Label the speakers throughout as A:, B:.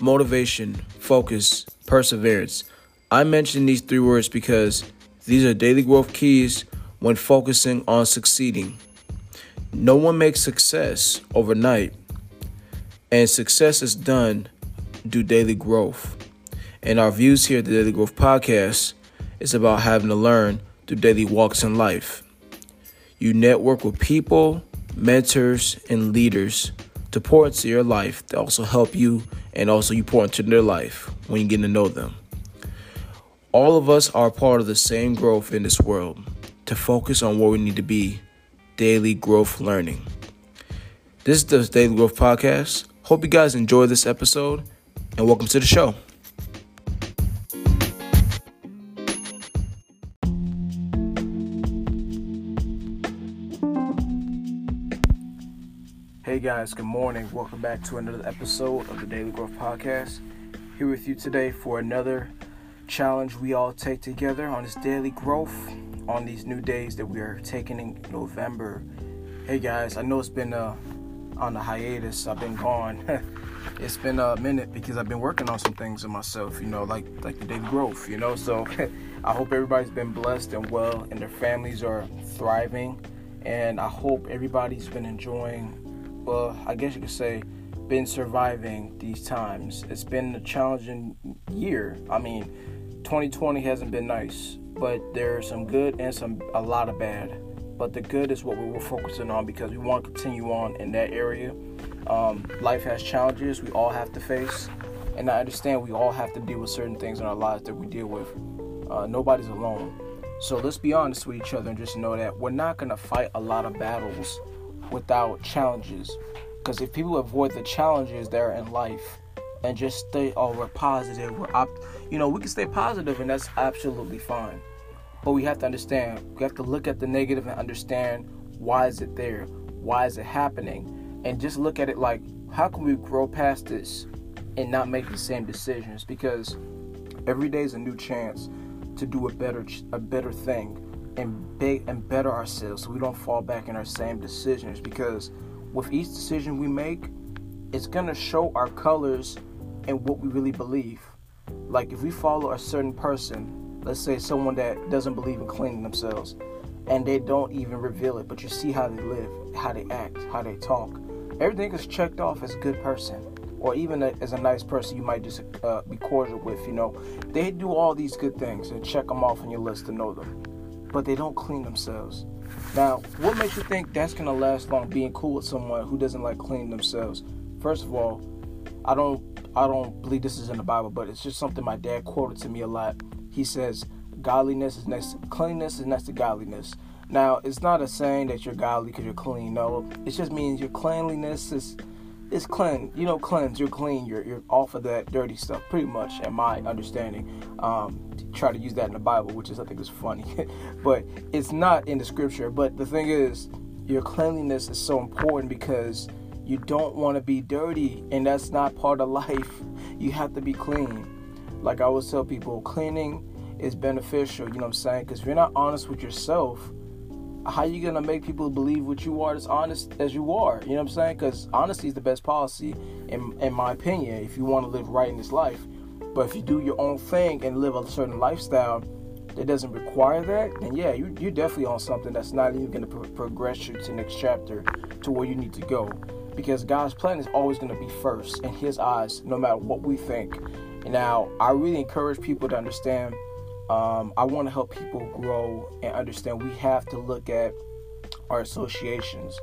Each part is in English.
A: motivation, focus, perseverance. I mention these three words because these are daily growth keys when focusing on succeeding. No one makes success overnight, and success is done through daily growth. And our views here at the Daily Growth Podcast is about having to learn through daily walks in life. You network with people, mentors, and leaders to pour into your life to also help you and also you pour into their life when you get to know them. All of us are part of the same growth in this world to focus on where we need to be daily growth learning. This is the Daily Growth Podcast. Hope you guys enjoy this episode and welcome to the show. Guys, good morning. Welcome back to another episode of the Daily Growth Podcast. Here with you today for another challenge we all take together on this daily growth on these new days that we are taking in November. Hey guys, I know it's been uh, on the hiatus. I've been gone. it's been a minute because I've been working on some things in myself, you know, like like the daily growth, you know. So I hope everybody's been blessed and well and their families are thriving and I hope everybody's been enjoying well, I guess you could say, been surviving these times. It's been a challenging year. I mean, 2020 hasn't been nice, but there's some good and some a lot of bad. But the good is what we were focusing on because we want to continue on in that area. Um, life has challenges we all have to face, and I understand we all have to deal with certain things in our lives that we deal with. Uh, nobody's alone. So let's be honest with each other and just know that we're not going to fight a lot of battles without challenges. Because if people avoid the challenges that are in life and just stay, oh, we're positive, we're op, you know, we can stay positive and that's absolutely fine. But we have to understand, we have to look at the negative and understand why is it there, why is it happening, and just look at it like, how can we grow past this and not make the same decisions? Because every day is a new chance to do a better, a better thing and big and better ourselves so we don't fall back in our same decisions. Because with each decision we make it's going to show our colors and what we really believe. Like if we follow a certain person let's say someone that doesn't believe in cleaning themselves and they don't even reveal it but you see how they live how they act how they talk everything is checked off as a good person or even a, as a nice person you might just uh, be cordial with you know? They do all these good things and check them off on your list to know them but they don't clean themselves. Now, what makes you think that's gonna last long being cool with someone who doesn't like cleaning themselves? First of all, I don't I don't believe this is in the Bible, but it's just something my dad quoted to me a lot. He says, "Godliness is next to, cleanliness is next to godliness." Now, it's not a saying that you're godly because you're clean. No, it just means your cleanliness is it's clean. You know, cleanse. You're clean. You're you're off of that dirty stuff, pretty much, in my understanding. Um, try to use that in the Bible, which is I think is funny, but it's not in the scripture. But the thing is, your cleanliness is so important because you don't want to be dirty, and that's not part of life. You have to be clean. Like I always tell people, cleaning is beneficial. You know what I'm saying? Because if you're not honest with yourself how you gonna make people believe what you are as honest as you are? You know what I'm saying? Because honesty is the best policy, in in my opinion. If you want to live right in this life, but if you do your own thing and live a certain lifestyle that doesn't require that, then yeah, you you're definitely on something that's not even gonna pro- progress you to the next chapter to where you need to go. Because God's plan is always gonna be first in His eyes, no matter what we think. Now, I really encourage people to understand um, I want to help people grow and understand. We have to look at our associations.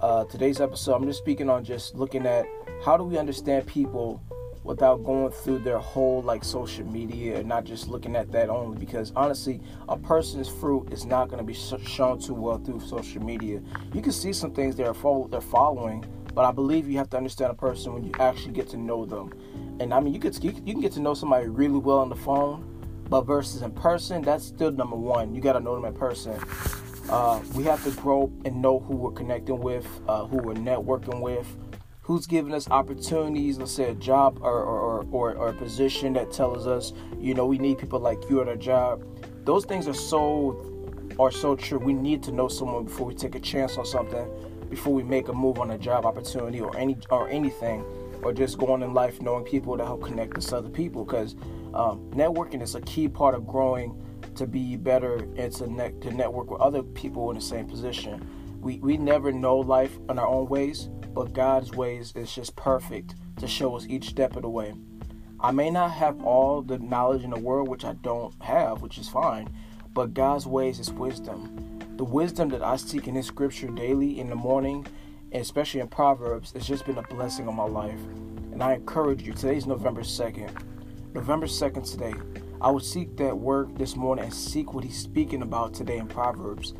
A: Uh, today's episode, I'm just speaking on just looking at how do we understand people without going through their whole like social media and not just looking at that only because honestly a person's fruit is not going to be shown too well through social media. You can see some things they're, they're following but i believe you have to understand a person when you actually get to know them. And i mean you, could, you can get to know somebody really well on the phone but versus in person, that's still number one. You got to know them in person. Uh, we have to grow and know who we're connecting with, uh, who we're networking with, who's giving us opportunities, let's say a job or, or, or, or a position that tells us, you know, we need people like you at our job. Those things are so are so true. We need to know someone before we take a chance on something, before we make a move on a job opportunity or any or anything. Or just going in life knowing people to help connect to other people because um, networking is a key part of growing to be better and to, ne- to network with other people in the same position. We, we never know life in our own ways, but God's ways is just perfect to show us each step of the way. I may not have all the knowledge in the world, which I don't have, which is fine, but God's ways is wisdom. The wisdom that I seek in His scripture daily in the morning, especially in Proverbs, it's just been a blessing on my life. And I encourage you, today's November 2nd. November 2nd today. I would seek that word this morning and seek what He's speaking about today in Proverbs.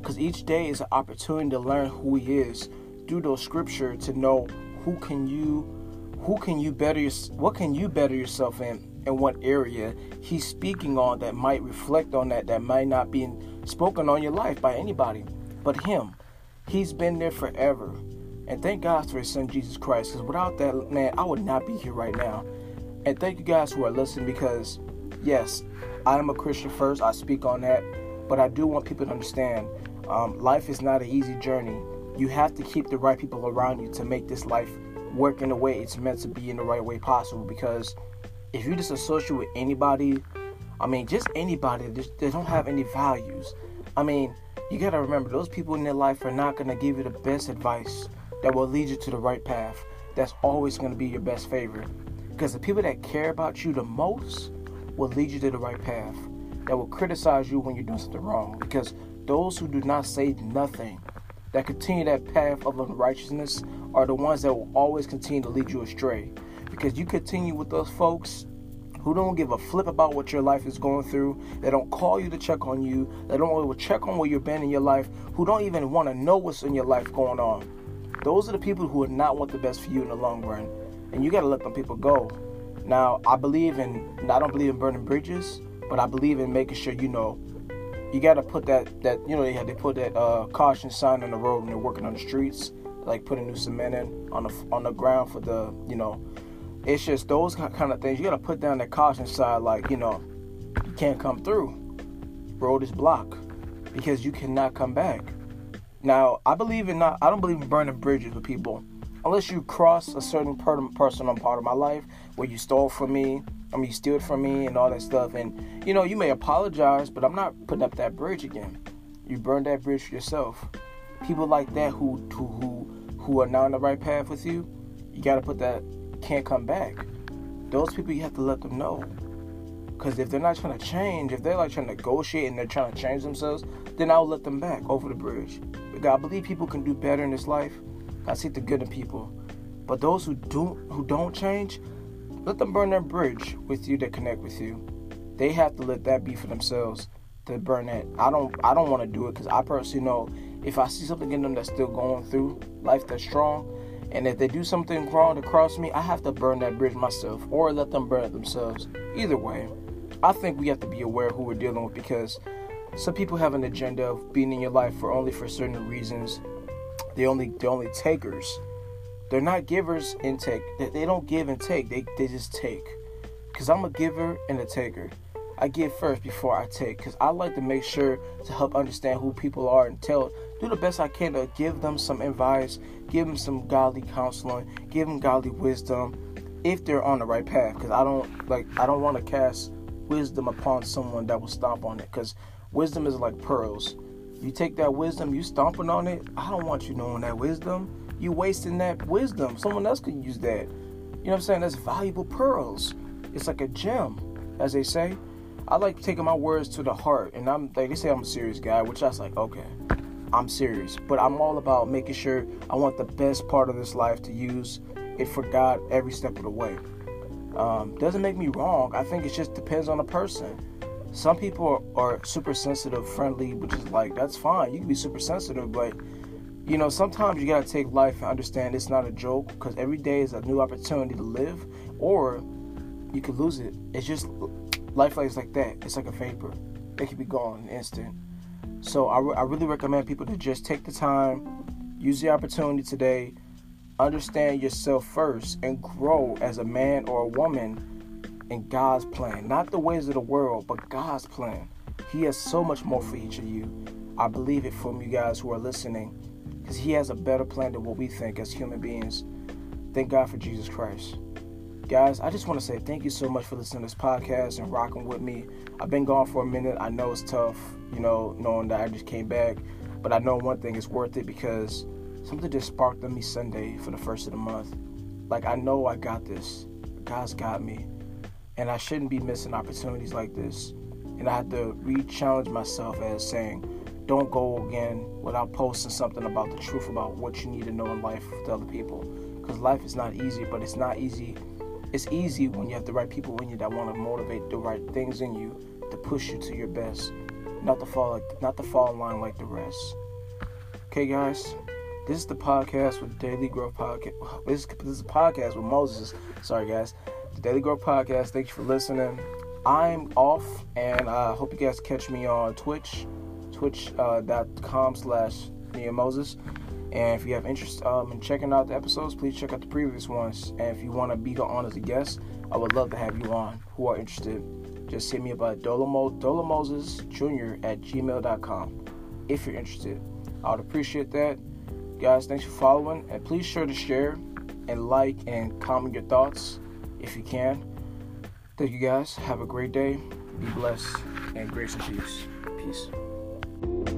A: Because each day is an opportunity to learn who He is through those scripture to know who can you who can you better what can you better yourself in in what area he's speaking on that might reflect on that that might not be spoken on your life by anybody but him he's been there forever and thank god for his son jesus christ because without that man i would not be here right now and thank you guys who are listening because yes i am a christian first i speak on that but i do want people to understand um, life is not an easy journey you have to keep the right people around you to make this life work in the way it's meant to be in the right way possible. Because if you just associate with anybody, I mean, just anybody, they don't have any values. I mean, you gotta remember, those people in your life are not gonna give you the best advice that will lead you to the right path. That's always gonna be your best favorite. Because the people that care about you the most will lead you to the right path. That will criticize you when you're doing something wrong. Because those who do not say nothing that continue that path of unrighteousness are the ones that will always continue to lead you astray. Because you continue with those folks who don't give a flip about what your life is going through. They don't call you to check on you. They don't even check on where you've been in your life. Who don't even want to know what's in your life going on. Those are the people who would not want the best for you in the long run. And you got to let them people go. Now, I believe in, I don't believe in burning bridges, but I believe in making sure you know you got to put that that you know they had they put that uh, caution sign on the road when they're working on the streets, like putting new cement in on the on the ground for the you know. It's just those kind of things. You got to put down that caution side like you know, you can't come through. Road is blocked because you cannot come back. Now, I believe in not. I don't believe in burning bridges with people, unless you cross a certain person on part of my life where you stole from me I mean, you steal from me and all that stuff. And, you know, you may apologize, but I'm not putting up that bridge again. You burn that bridge yourself. People like that who, who, who, are not on the right path with you, you got to put that can't come back. Those people, you have to let them know. Because if they're not trying to change, if they're like trying to negotiate and they're trying to change themselves, then I'll let them back over the bridge. Because I believe people can do better in this life. I see the good in people. But those who do who don't change, let them burn their bridge with you to connect with you. They have to let that be for themselves to burn that. I don't I don't want to do it because I personally know if I see something in them that's still going through life that's strong, and if they do something wrong to cross me, I have to burn that bridge myself or let them burn it themselves. Either way, I think we have to be aware who we're dealing with because some people have an agenda of being in your life for only for certain reasons. They only they only takers they're not givers and take. They don't give and take. They they just take. Cause I'm a giver and a taker. I give first before I take. Cause I like to make sure to help understand who people are and tell do the best I can to give them some advice, give them some godly counseling, give them godly wisdom, if they're on the right path. Cause I don't like I don't want to cast wisdom upon someone that will stomp on it. Cause wisdom is like pearls. You take that wisdom, you stomping on it. I don't want you knowing that wisdom you wasting that wisdom. Someone else could use that. You know what I'm saying? That's valuable pearls. It's like a gem, as they say. I like taking my words to the heart, and I'm like they say I'm a serious guy, which I was like, okay, I'm serious. But I'm all about making sure I want the best part of this life to use it for God every step of the way. Um, doesn't make me wrong. I think it just depends on the person. Some people are, are super sensitive, friendly, which is like that's fine. You can be super sensitive, but you know, sometimes you gotta take life and understand it's not a joke because every day is a new opportunity to live, or you could lose it. It's just life is like that. It's like a vapor; it can be gone in an instant. So I, re- I really recommend people to just take the time, use the opportunity today, understand yourself first, and grow as a man or a woman in God's plan. Not the ways of the world, but God's plan. He has so much more for each of you. I believe it from you guys who are listening because He has a better plan than what we think as human beings. thank God for Jesus Christ. Guys, I just want to say thank you so much for listening to this podcast and rocking with me. I've been gone for a minute. I know it's tough, you know, knowing that I just came back. But I know one thing is worth it because something just sparked on me Sunday for the first of the month. Like, I know I got this. God's got me. And I shouldn't be missing opportunities like this. And I had to re challenge myself as saying, don't go again without posting something about the truth about what you need to know in life to other people. Because life is not easy, but it's not easy it's easy when you have the right people in you that want to motivate the right things in you to push you to your best, not to fall like, not to fall in line like the rest. Okay, guys, this is the podcast with Daily Growth Podcast. This, this is a podcast with Moses. Sorry, guys, the Daily Growth Podcast. Thank you for listening. I'm off, and I hope you guys catch me on Twitch, twitch.com uh, slash Moses. And if you have interest um, in checking out the episodes, please check out the previous ones. And if you want to be on as a guest, I would love to have you on who are interested. Just hit me up at Dolomos, Dolomoses Jr. at gmail.com if you're interested. I would appreciate that. Guys, thanks for following. And please sure to share and like and comment your thoughts if you can. Thank you guys. Have a great day. Be blessed and grace and peace. Peace.